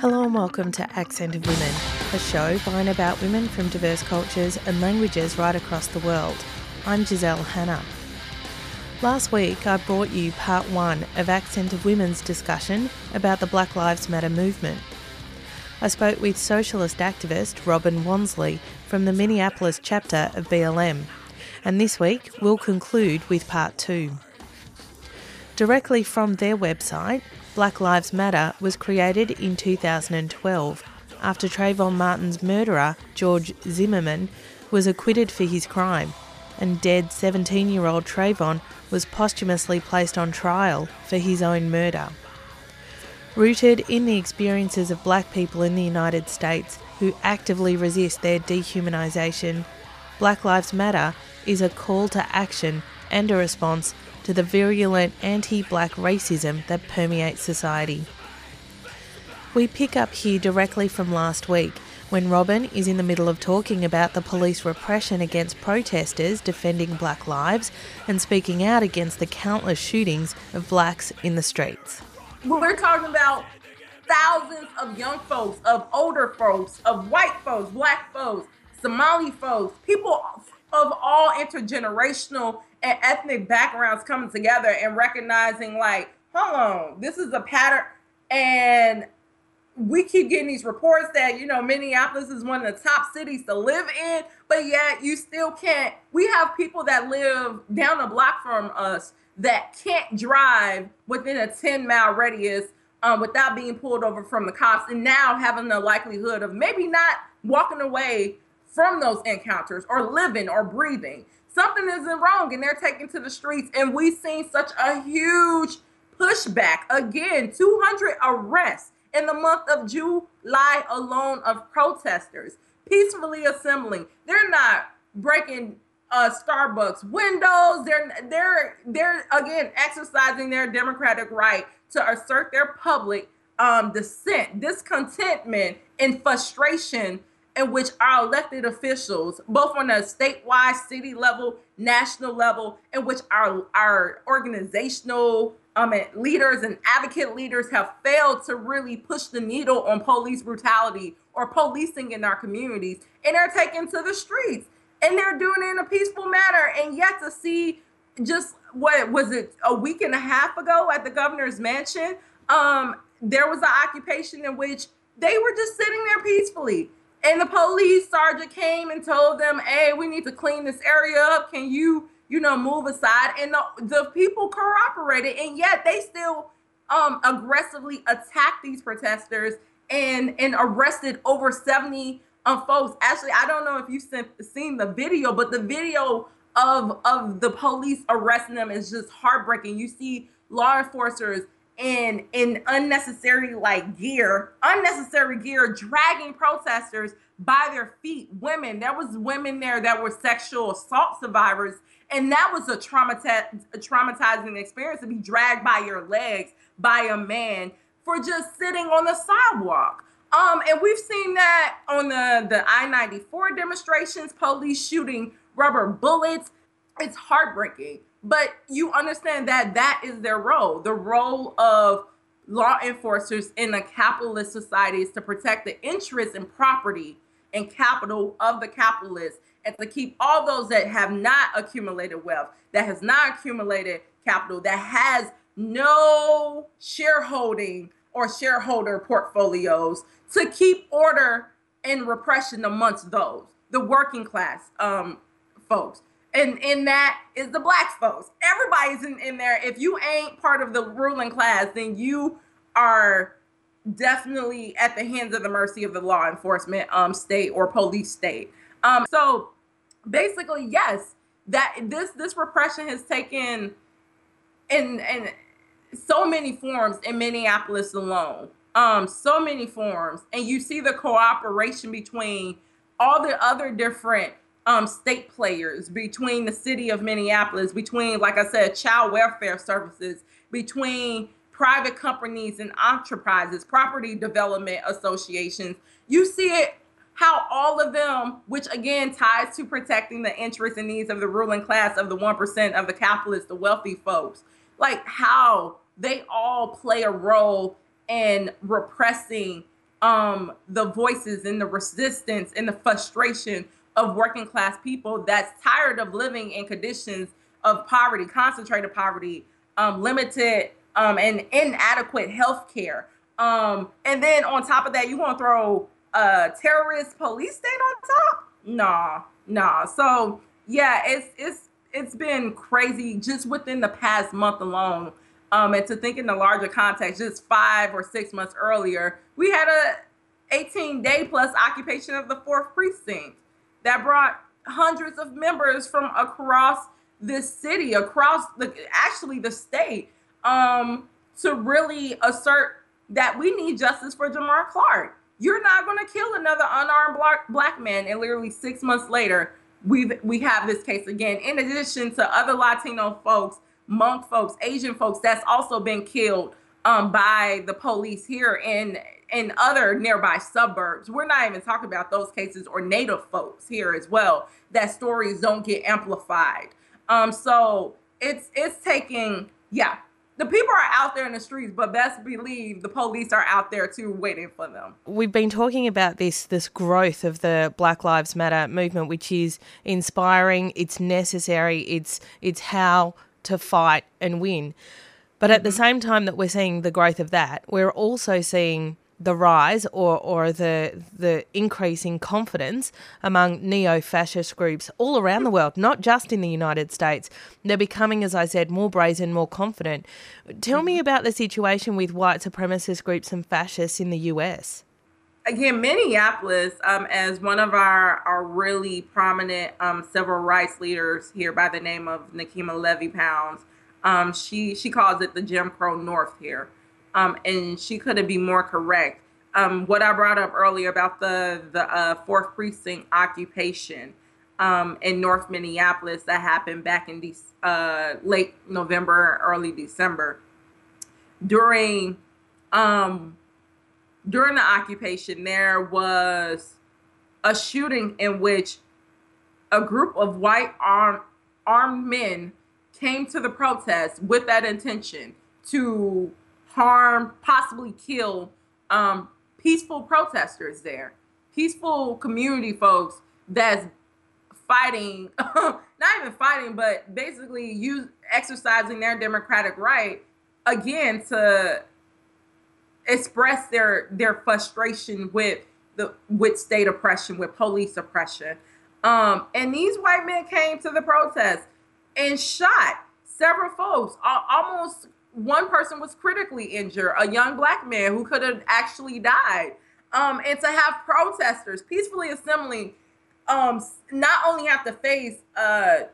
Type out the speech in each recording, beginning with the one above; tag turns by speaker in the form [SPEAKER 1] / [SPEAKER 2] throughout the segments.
[SPEAKER 1] Hello and welcome to Accent of Women, a show by and about women from diverse cultures and languages right across the world. I'm Giselle Hanna. Last week, I brought you part one of Accent of Women's discussion about the Black Lives Matter movement. I spoke with socialist activist Robin Wonsley from the Minneapolis chapter of BLM, and this week we'll conclude with part two. Directly from their website, Black Lives Matter was created in 2012 after Trayvon Martin's murderer, George Zimmerman, was acquitted for his crime, and dead 17 year old Trayvon was posthumously placed on trial for his own murder. Rooted in the experiences of black people in the United States who actively resist their dehumanisation, Black Lives Matter is a call to action and a response to the virulent anti black racism that permeates society. We pick up here directly from last week when Robin is in the middle of talking about the police repression against protesters defending black lives and speaking out against the countless shootings of blacks in the streets.
[SPEAKER 2] We're talking about thousands of young folks, of older folks, of white folks, black folks, Somali folks, people of all intergenerational and ethnic backgrounds coming together and recognizing like, hold on, this is a pattern. And we keep getting these reports that, you know, Minneapolis is one of the top cities to live in, but yet you still can't. We have people that live down the block from us that can't drive within a 10 mile radius um, without being pulled over from the cops and now having the likelihood of maybe not walking away from those encounters or living or breathing something isn't wrong and they're taken to the streets. And we've seen such a huge pushback. Again 200 arrests in the month of july alone of protesters. Peacefully assembling. They're not breaking uh, starbucks windows. They're they're they're again exercising their democratic right to assert their public um, dissent discontentment and frustration in which our elected officials, both on a statewide, city level, national level, in which our our organizational um, leaders and advocate leaders have failed to really push the needle on police brutality or policing in our communities, and they're taken to the streets, and they're doing it in a peaceful manner, and yet to see just what was it a week and a half ago at the governor's mansion, um, there was an occupation in which they were just sitting there peacefully and the police sergeant came and told them, hey, we need to clean this area up. Can you, you know, move aside? And the, the people cooperated, and yet they still um, aggressively attacked these protesters and, and arrested over 70 um, folks. Actually, I don't know if you've seen the video, but the video of, of the police arresting them is just heartbreaking. You see law enforcers in in unnecessary like gear, unnecessary gear, dragging protesters by their feet. Women, there was women there that were sexual assault survivors, and that was a, traumati- a traumatizing experience to be dragged by your legs by a man for just sitting on the sidewalk. Um, and we've seen that on the the I ninety four demonstrations, police shooting rubber bullets. It's heartbreaking but you understand that that is their role. The role of law enforcers in a capitalist society is to protect the interests and property and capital of the capitalists and to keep all those that have not accumulated wealth, that has not accumulated capital, that has no shareholding or shareholder portfolios to keep order and repression amongst those, the working class um, folks and in that is the black folks. Everybody's in, in there. If you ain't part of the ruling class, then you are definitely at the hands of the mercy of the law enforcement um state or police state. Um so basically yes, that this this repression has taken in in so many forms in Minneapolis alone. Um so many forms and you see the cooperation between all the other different um, state players between the city of Minneapolis, between, like I said, child welfare services, between private companies and enterprises, property development associations. You see it how all of them, which again ties to protecting the interests and needs of the ruling class of the 1% of the capitalists, the wealthy folks, like how they all play a role in repressing um, the voices and the resistance and the frustration of working class people that's tired of living in conditions of poverty, concentrated poverty, um, limited um, and inadequate health care. Um, and then on top of that, you want to throw a terrorist police state on top? Nah, nah. So yeah, it's it's it's been crazy just within the past month alone. Um, and to think in the larger context, just five or six months earlier, we had a 18 day plus occupation of the fourth precinct that brought hundreds of members from across this city, across the actually the state, um, to really assert that we need justice for Jamar Clark. You're not going to kill another unarmed black, black man, and literally six months later, we we have this case again. In addition to other Latino folks, Hmong folks, Asian folks that's also been killed um, by the police here in in other nearby suburbs. We're not even talking about those cases or Native folks here as well. That stories don't get amplified. Um, so it's it's taking yeah the people are out there in the streets, but best believe the police are out there too, waiting for them.
[SPEAKER 1] We've been talking about this this growth of the Black Lives Matter movement, which is inspiring. It's necessary. It's it's how to fight and win. But at mm-hmm. the same time that we're seeing the growth of that, we're also seeing the rise or, or the the increase in confidence among neo-fascist groups all around the world, not just in the United States. They're becoming, as I said, more brazen, more confident. Tell me about the situation with white supremacist groups and fascists in the US.
[SPEAKER 2] Again, Minneapolis, um, as one of our, our really prominent um, civil rights leaders here by the name of Nekima Levy Pounds, um, she she calls it the Jim Crow North here um, and she couldn't be more correct. Um, what I brought up earlier about the the uh, fourth precinct occupation um, in North Minneapolis that happened back in de- uh, late November, early December. During um, during the occupation, there was a shooting in which a group of white armed armed men came to the protest with that intention to harm, possibly kill um, peaceful protesters there, peaceful community folks that's fighting, not even fighting, but basically use exercising their democratic right again to express their their frustration with the with state oppression, with police oppression. Um, and these white men came to the protest and shot several folks, almost one person was critically injured, a young black man who could have actually died. Um, and to have protesters peacefully assembling, um, not only have to face uh,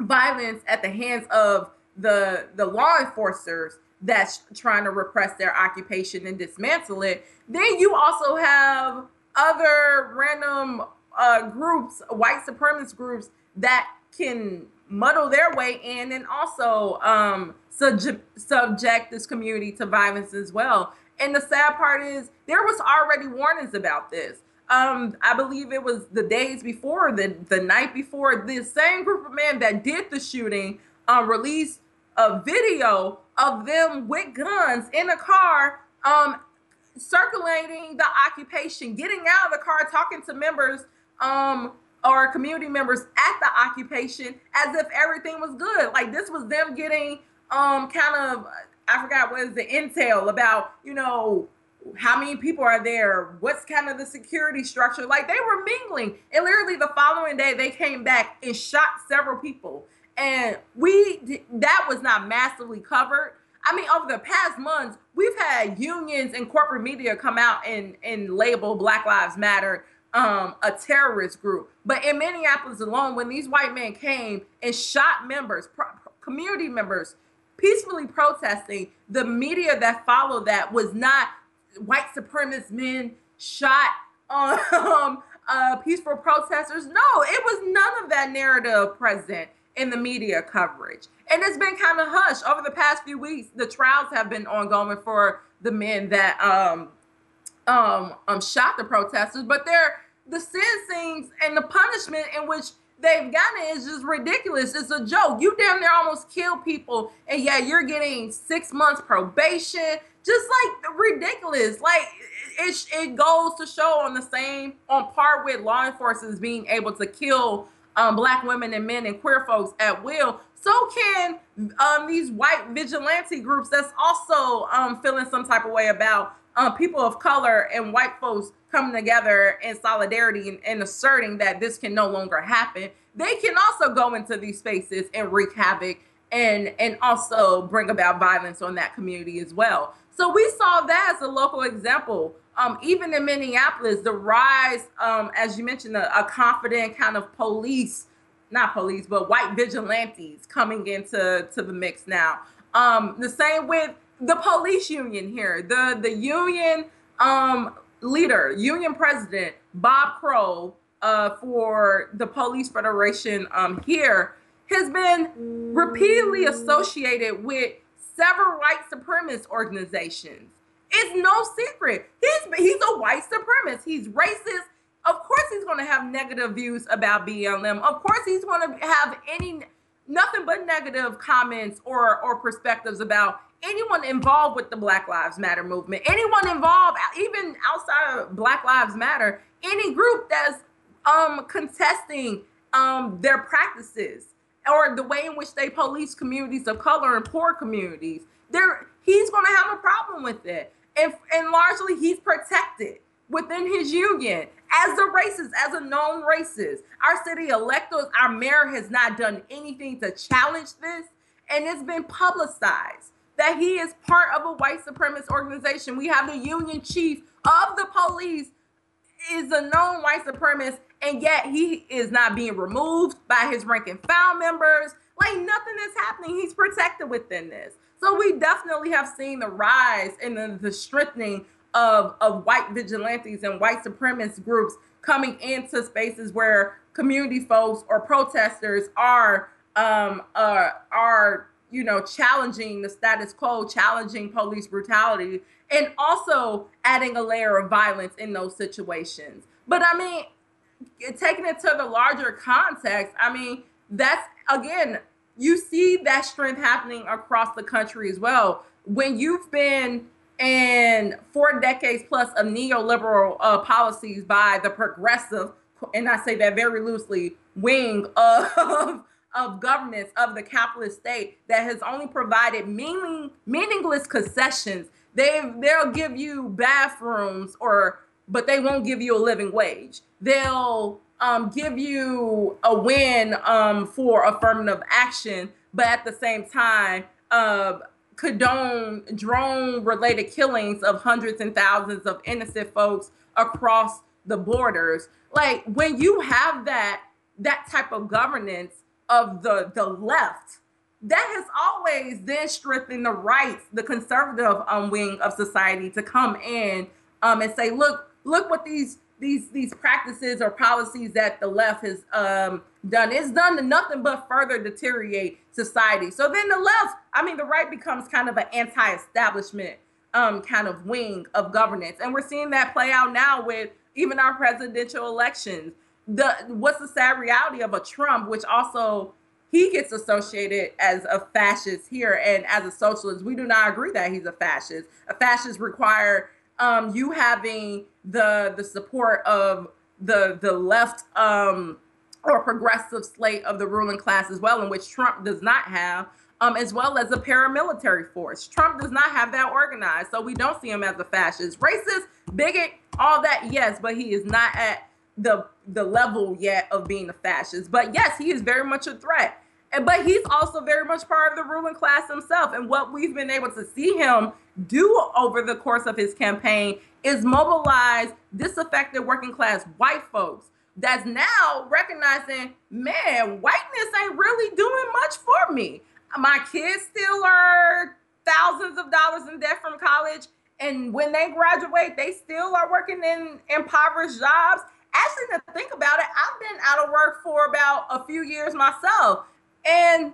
[SPEAKER 2] violence at the hands of the the law enforcers that's trying to repress their occupation and dismantle it, then you also have other random uh, groups, white supremacist groups that can muddle their way in and also um, subject, subject this community to violence as well. And the sad part is there was already warnings about this. Um, I believe it was the days before, the the night before, the same group of men that did the shooting um, released a video of them with guns in a car, um, circulating the occupation, getting out of the car, talking to members um, or community members at the occupation as if everything was good. Like this was them getting um kind of I forgot what is the intel about, you know, how many people are there? What's kind of the security structure? Like they were mingling. And literally the following day they came back and shot several people. And we that was not massively covered. I mean, over the past months, we've had unions and corporate media come out and and label Black Lives Matter um, a terrorist group. But in Minneapolis alone, when these white men came and shot members, pro- community members, peacefully protesting, the media that followed that was not white supremacist men shot um, uh, peaceful protesters. No, it was none of that narrative present in the media coverage. And it's been kind of hushed over the past few weeks. The trials have been ongoing for the men that um, um, um, shot the protesters, but they're the sentencing and the punishment in which they've gotten is just ridiculous. It's a joke. You damn near almost kill people, and yeah, you're getting six months probation. Just like ridiculous. Like it, it goes to show on the same on par with law enforcement being able to kill um, black women and men and queer folks at will. So can um, these white vigilante groups that's also um, feeling some type of way about um, people of color and white folks coming together in solidarity and, and, asserting that this can no longer happen, they can also go into these spaces and wreak havoc and and also bring about violence on that community as well. So we saw that as a local example. Um, even in Minneapolis, the rise, um, as you mentioned, a, a confident kind of police, not police, but white vigilantes coming into to the mix now. Um, the same with the police union here. The the union um, leader, union president Bob Kroll uh, for the Police Federation um, here has been repeatedly associated with several white supremacist organizations. It's no secret. He's he's a white supremacist. He's racist. Of course, he's going to have negative views about BLM. Of course, he's going to have any nothing but negative comments or or perspectives about anyone involved with the Black Lives Matter movement, anyone involved, even outside of Black Lives Matter, any group that's um, contesting um, their practices or the way in which they police communities of color and poor communities, there he's going to have a problem with it, and and largely he's protected within his union. As a racist, as a known racist. Our city electors, our mayor has not done anything to challenge this, and it's been publicized that he is part of a white supremacist organization. We have the union chief of the police is a known white supremacist, and yet he is not being removed by his rank and file members. Like nothing is happening. He's protected within this. So we definitely have seen the rise and the, the strengthening of, of white vigilantes and white supremacist groups coming into spaces where community folks or protesters are um, uh, are you know, challenging the status quo, challenging police brutality, and also adding a layer of violence in those situations. But I mean, taking it to the larger context, I mean, that's again, you see that strength happening across the country as well. When you've been in four decades plus of neoliberal uh, policies by the progressive, and I say that very loosely, wing of of governance of the capitalist state that has only provided meaning, meaningless concessions. They they'll give you bathrooms or but they won't give you a living wage. They'll um, give you a win um, for affirmative action, but at the same time, uh, condone drone related killings of hundreds and thousands of innocent folks across the borders. Like when you have that that type of governance, of the the left that has always then strengthened the rights, the conservative um, wing of society to come in um, and say, look, look what these these these practices or policies that the left has um, done. It's done to nothing but further deteriorate society. So then the left, I mean, the right becomes kind of an anti-establishment um, kind of wing of governance, and we're seeing that play out now with even our presidential elections the what's the sad reality of a Trump, which also he gets associated as a fascist here and as a socialist. We do not agree that he's a fascist. A fascist require um, you having the the support of the the left um, or progressive slate of the ruling class as well, in which Trump does not have. Um, as well as a paramilitary force. Trump does not have that organized, so we don't see him as a fascist, racist, bigot, all that. Yes, but he is not at the the level yet of being a fascist. But yes, he is very much a threat. And, but he's also very much part of the ruling class himself. And what we've been able to see him do over the course of his campaign is mobilize disaffected working class white folks that's now recognizing, man, whiteness ain't really doing much for me. My kids still are thousands of dollars in debt from college. And when they graduate, they still are working in impoverished jobs actually to think about it, I've been out of work for about a few years myself. And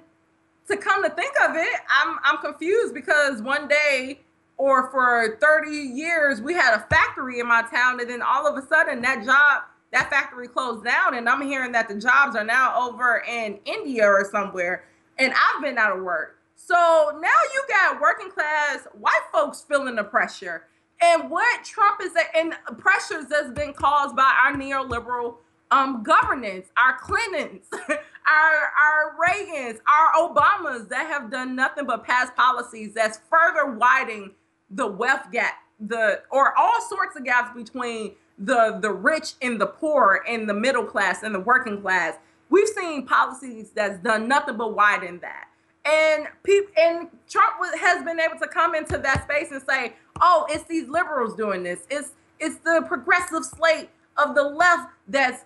[SPEAKER 2] to come to think of it, I'm I'm confused because one day or for 30 years we had a factory in my town and then all of a sudden that job that factory closed down, and I'm hearing that the jobs are now over in India or somewhere, and I've been out of work. So now you got working class white folks feeling the pressure. And what Trump is and pressures that's been caused by our neoliberal um, governance, our Clintons, our our Reagans, our Obamas that have done nothing but pass policies that's further widening the wealth gap, the or all sorts of gaps between the the rich and the poor and the middle class and the working class. We've seen policies that's done nothing but widen that. And people and Trump has been able to come into that space and say, "Oh, it's these liberals doing this. It's it's the progressive slate of the left that's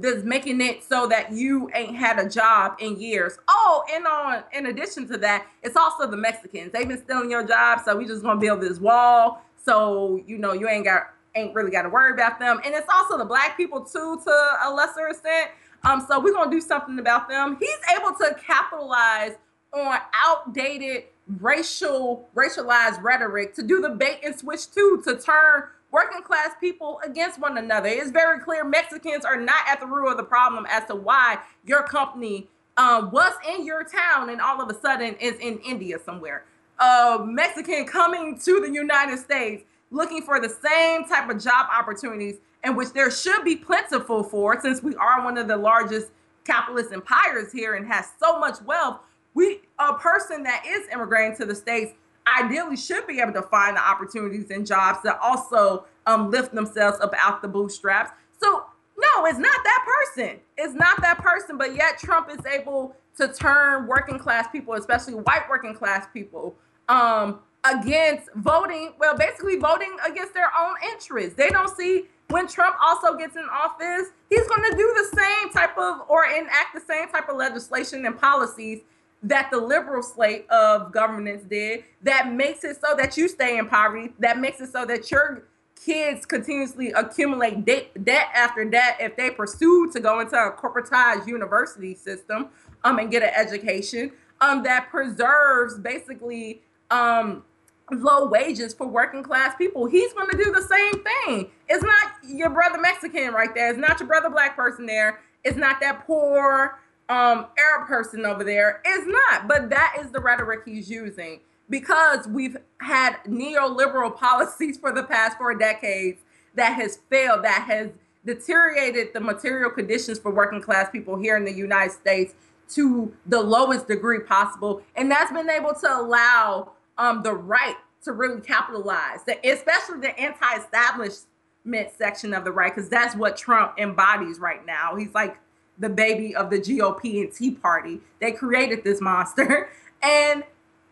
[SPEAKER 2] that's making it so that you ain't had a job in years. Oh, and on in addition to that, it's also the Mexicans. They've been stealing your job, so we just gonna build this wall. So you know you ain't got ain't really got to worry about them. And it's also the black people too, to a lesser extent. Um, so we're gonna do something about them. He's able to capitalize on outdated racial racialized rhetoric to do the bait and switch too, to turn working class people against one another. It's very clear Mexicans are not at the root of the problem as to why your company um, was in your town and all of a sudden is in India somewhere. A Mexican coming to the United States looking for the same type of job opportunities in which there should be plentiful for since we are one of the largest capitalist empires here and has so much wealth we a person that is immigrating to the states ideally should be able to find the opportunities and jobs that also um, lift themselves up out the bootstraps. So no, it's not that person. It's not that person. But yet Trump is able to turn working class people, especially white working class people, um, against voting. Well, basically voting against their own interests. They don't see when Trump also gets in office, he's going to do the same type of or enact the same type of legislation and policies that the liberal slate of governance did that makes it so that you stay in poverty, that makes it so that your kids continuously accumulate debt, debt after debt if they pursue to go into a corporatized university system um, and get an education um, that preserves basically um, low wages for working class people. He's going to do the same thing. It's not your brother Mexican right there. It's not your brother black person there. It's not that poor um Arab person over there is not, but that is the rhetoric he's using because we've had neoliberal policies for the past four decades that has failed, that has deteriorated the material conditions for working class people here in the United States to the lowest degree possible, and that's been able to allow um, the right to really capitalize, the, especially the anti-establishment section of the right, because that's what Trump embodies right now. He's like the baby of the GOP and Tea Party. They created this monster, and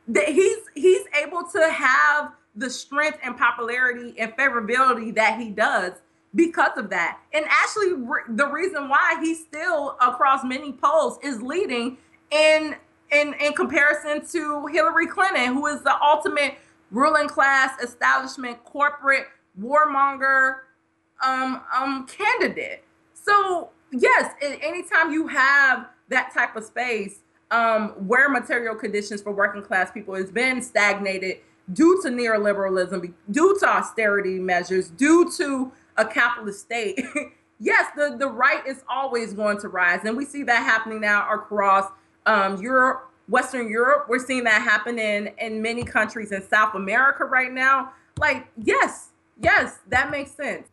[SPEAKER 2] that he's he's able to have the strength and popularity and favorability that he does because of that. And actually, re- the reason why he's still across many polls is leading in in in comparison to Hillary Clinton, who is the ultimate ruling class establishment corporate warmonger um um candidate. So yes, anytime you have that type of space um, where material conditions for working class people has been stagnated due to neoliberalism, due to austerity measures, due to a capitalist state, yes, the, the right is always going to rise. And we see that happening now across um, Europe, Western Europe. We're seeing that happen in, in many countries in South America right now. Like, yes, Yes, that makes sense.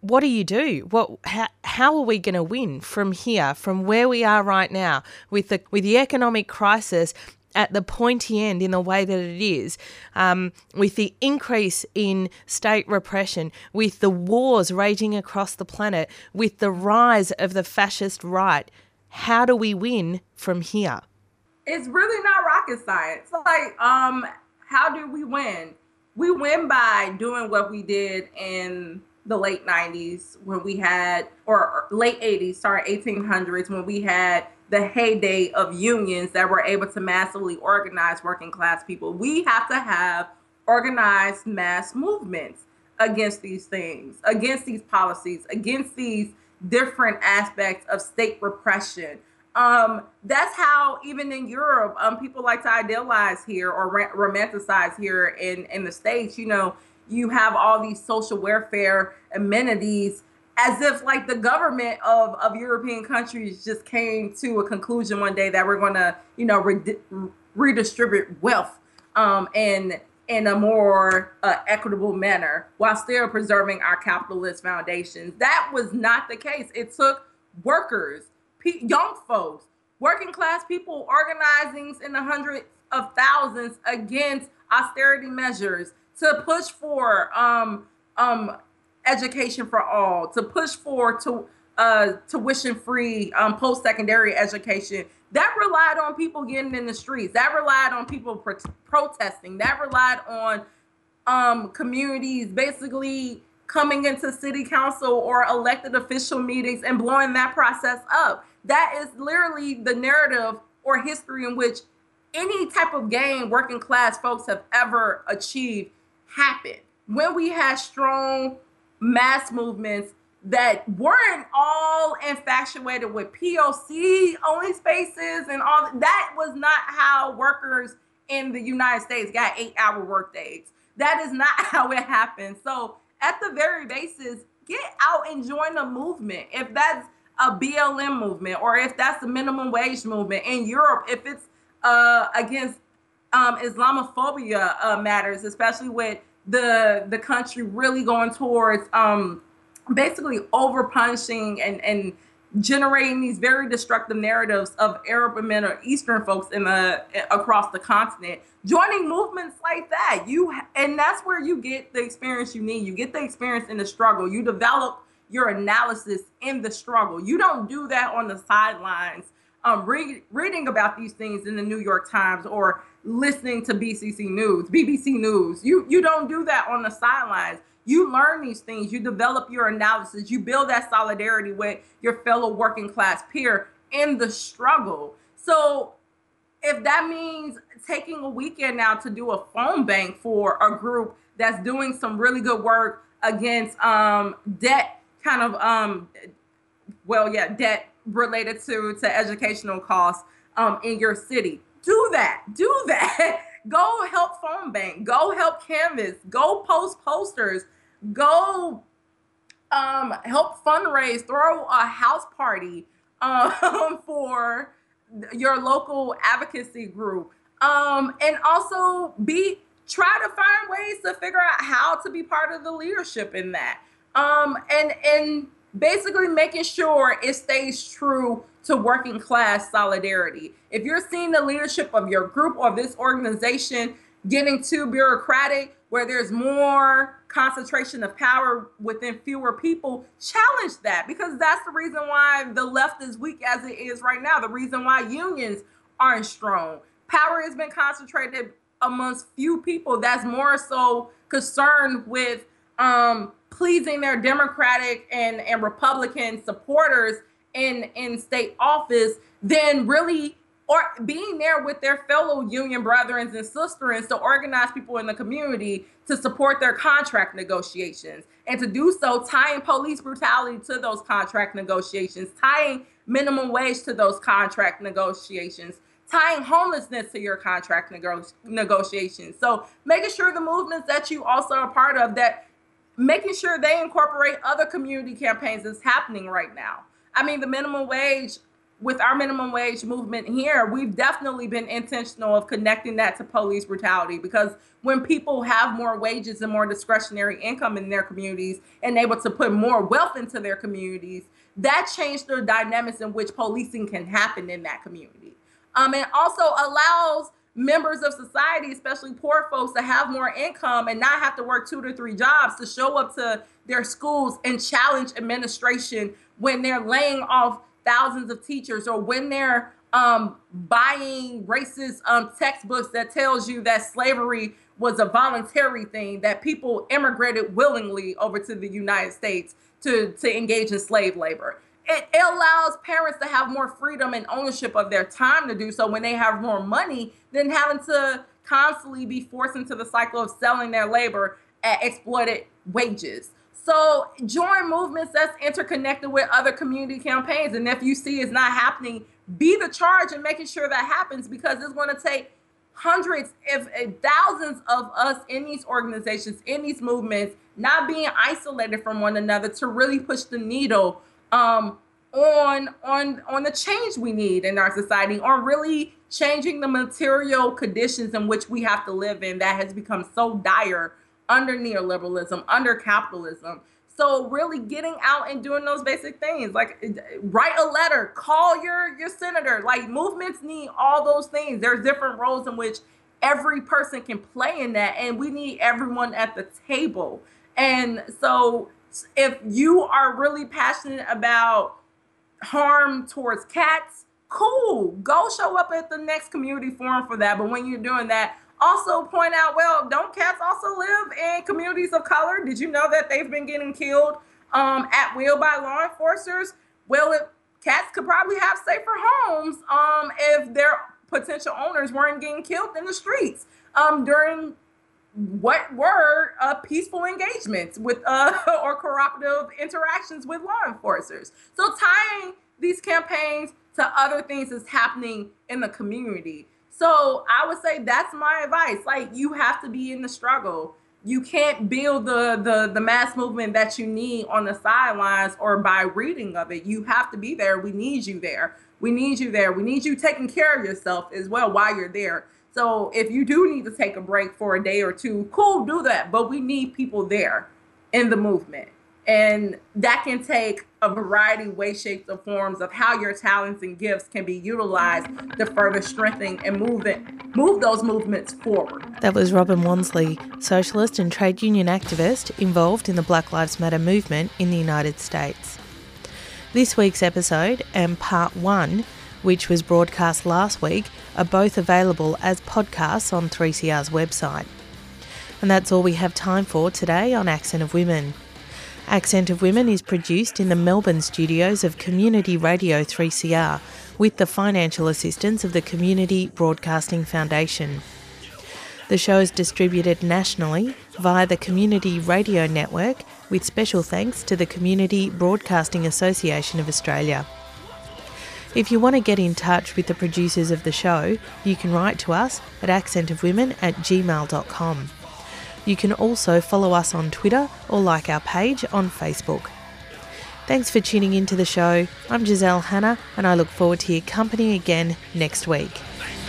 [SPEAKER 1] What do you do? What how, how are we going to win from here, from where we are right now with the with the economic crisis at the pointy end in the way that it is, um, with the increase in state repression, with the wars raging across the planet, with the rise of the fascist right? How do we win from here?
[SPEAKER 2] It's really not rocket science. Like, um, how do we win? We win by doing what we did in the late 90s when we had or late 80s sorry 1800s when we had the heyday of unions that were able to massively organize working class people. We have to have organized mass movements against these things against these policies against these different aspects of state repression um, that's how even in Europe, um, people like to idealize here or romanticize here in in the states. You know, you have all these social welfare amenities as if like the government of, of European countries just came to a conclusion one day that we're going to, you know, re- redistribute wealth um, and in a more uh, equitable manner while still preserving our capitalist foundations. That was not the case. It took workers, young folks, working class people organizing in the hundreds of thousands against austerity measures to push for um, um, education for all, to push for to uh, tuition free um, post secondary education. That relied on people getting in the streets. That relied on people pro- protesting. That relied on um, communities basically coming into city council or elected official meetings and blowing that process up. That is literally the narrative or history in which any type of gain working class folks have ever achieved happened. When we had strong mass movements that weren't all infatuated with POC only spaces and all that was not how workers in the United States got eight hour work days. That is not how it happened. So at the very basis, get out and join the movement. If that's a BLM movement or if that's the minimum wage movement in Europe, if it's uh, against um, Islamophobia uh, matters, especially with the the country really going towards um, basically over punishing and and generating these very destructive narratives of Arab and Middle Eastern folks in the across the continent. Joining movements like that, you and that's where you get the experience you need. You get the experience in the struggle. You develop your analysis in the struggle. You don't do that on the sidelines, um, read, reading about these things in the New York Times or listening to BCC News, BBC News. You you don't do that on the sidelines. You learn these things, you develop your analysis, you build that solidarity with your fellow working class peer in the struggle. So if that means taking a weekend now to do a phone bank for a group that's doing some really good work against um, debt kind of um, well yeah debt related to to educational costs um, in your city. Do that do that. Go help phone bank go help canvas go post posters go um, help fundraise, throw a house party um, for your local advocacy group, um, and also be try to find ways to figure out how to be part of the leadership in that, um, and and basically making sure it stays true to working class solidarity. If you're seeing the leadership of your group or this organization getting too bureaucratic, where there's more concentration of power within fewer people, challenge that because that's the reason why the left is weak as it is right now. The reason why unions aren't strong. Power has been concentrated amongst few people that's more so concerned with um, pleasing their Democratic and, and Republican supporters in, in state office than really or being there with their fellow union brethren and sisters to organize people in the community to support their contract negotiations. And to do so tying police brutality to those contract negotiations tying minimum wage to those contract negotiations tying homelessness to your contract nego- negotiations. So making sure the movements that you also are part of that making sure they incorporate other community campaigns that's happening right now i mean the minimum wage with our minimum wage movement here, we've definitely been intentional of connecting that to police brutality because when people have more wages and more discretionary income in their communities and able to put more wealth into their communities, that changed the dynamics in which policing can happen in that community. Um, and also allows members of society, especially poor folks, to have more income and not have to work two to three jobs to show up to their schools and challenge administration when they're laying off thousands of teachers or when they're um, buying racist um, textbooks that tells you that slavery was a voluntary thing that people immigrated willingly over to the United States to, to engage in slave labor. It, allows parents to have more freedom and ownership of their time to do so when they have more money than having to constantly be forced into the cycle of selling their labor at exploited wages. So join movements that's interconnected with other community campaigns. And if you see it's not happening, be the charge in making sure that happens because it's going to take hundreds, if thousands of us in these organizations, in these movements, not being isolated from one another to really push the needle um, on on on the change we need in our society, on really changing the material conditions in which we have to live in that has become so dire under neoliberalism, under capitalism. So really getting out and doing those basic things, like write a letter, call your your senator. Like movements need all those things. There's different roles in which every person can play in that, and we need everyone at the table. And so if you are really passionate about harm towards cats, cool. Go show up at the next community forum for that. But when you're doing that, also point out, well, don't cats also live in communities of color? Did you know that they've been getting killed um, at will by law enforcers? Well, it, cats could probably have safer homes um, if their potential owners weren't getting killed in the streets um, during what were uh, peaceful engagements with uh, or cooperative interactions with law enforcers. So tying these campaigns to other things that's happening in the community. So I would say that's my advice. Like you have to be in the struggle. You can't build the the the mass movement that you need on the sidelines or by reading of it. You have to be there. We need you there. We need you there. We need you taking care of yourself as well while you're there. So if you do need to take a break for a day or two, cool, do that. But we need people there in the movement. And that can take a variety of ways, shapes, or forms of how your talents and gifts can be utilized to further strengthen and move it, move those movements forward.
[SPEAKER 1] That was Robin Wonsley, socialist and trade union activist involved in the Black Lives Matter movement in the United States. This week's episode and part one, which was broadcast last week, are both available as podcasts on 3CR's website. And that's all we have time for today on Accent of Women. Accent of Women is produced in the Melbourne studios of Community Radio 3CR with the financial assistance of the Community Broadcasting Foundation. The show is distributed nationally via the Community Radio Network with special thanks to the Community Broadcasting Association of Australia. If you want to get in touch with the producers of the show, you can write to us at accentofwomen at gmail.com. You can also follow us on Twitter or like our page on Facebook. Thanks for tuning into the show. I'm Giselle Hanna, and I look forward to your company again next week. Face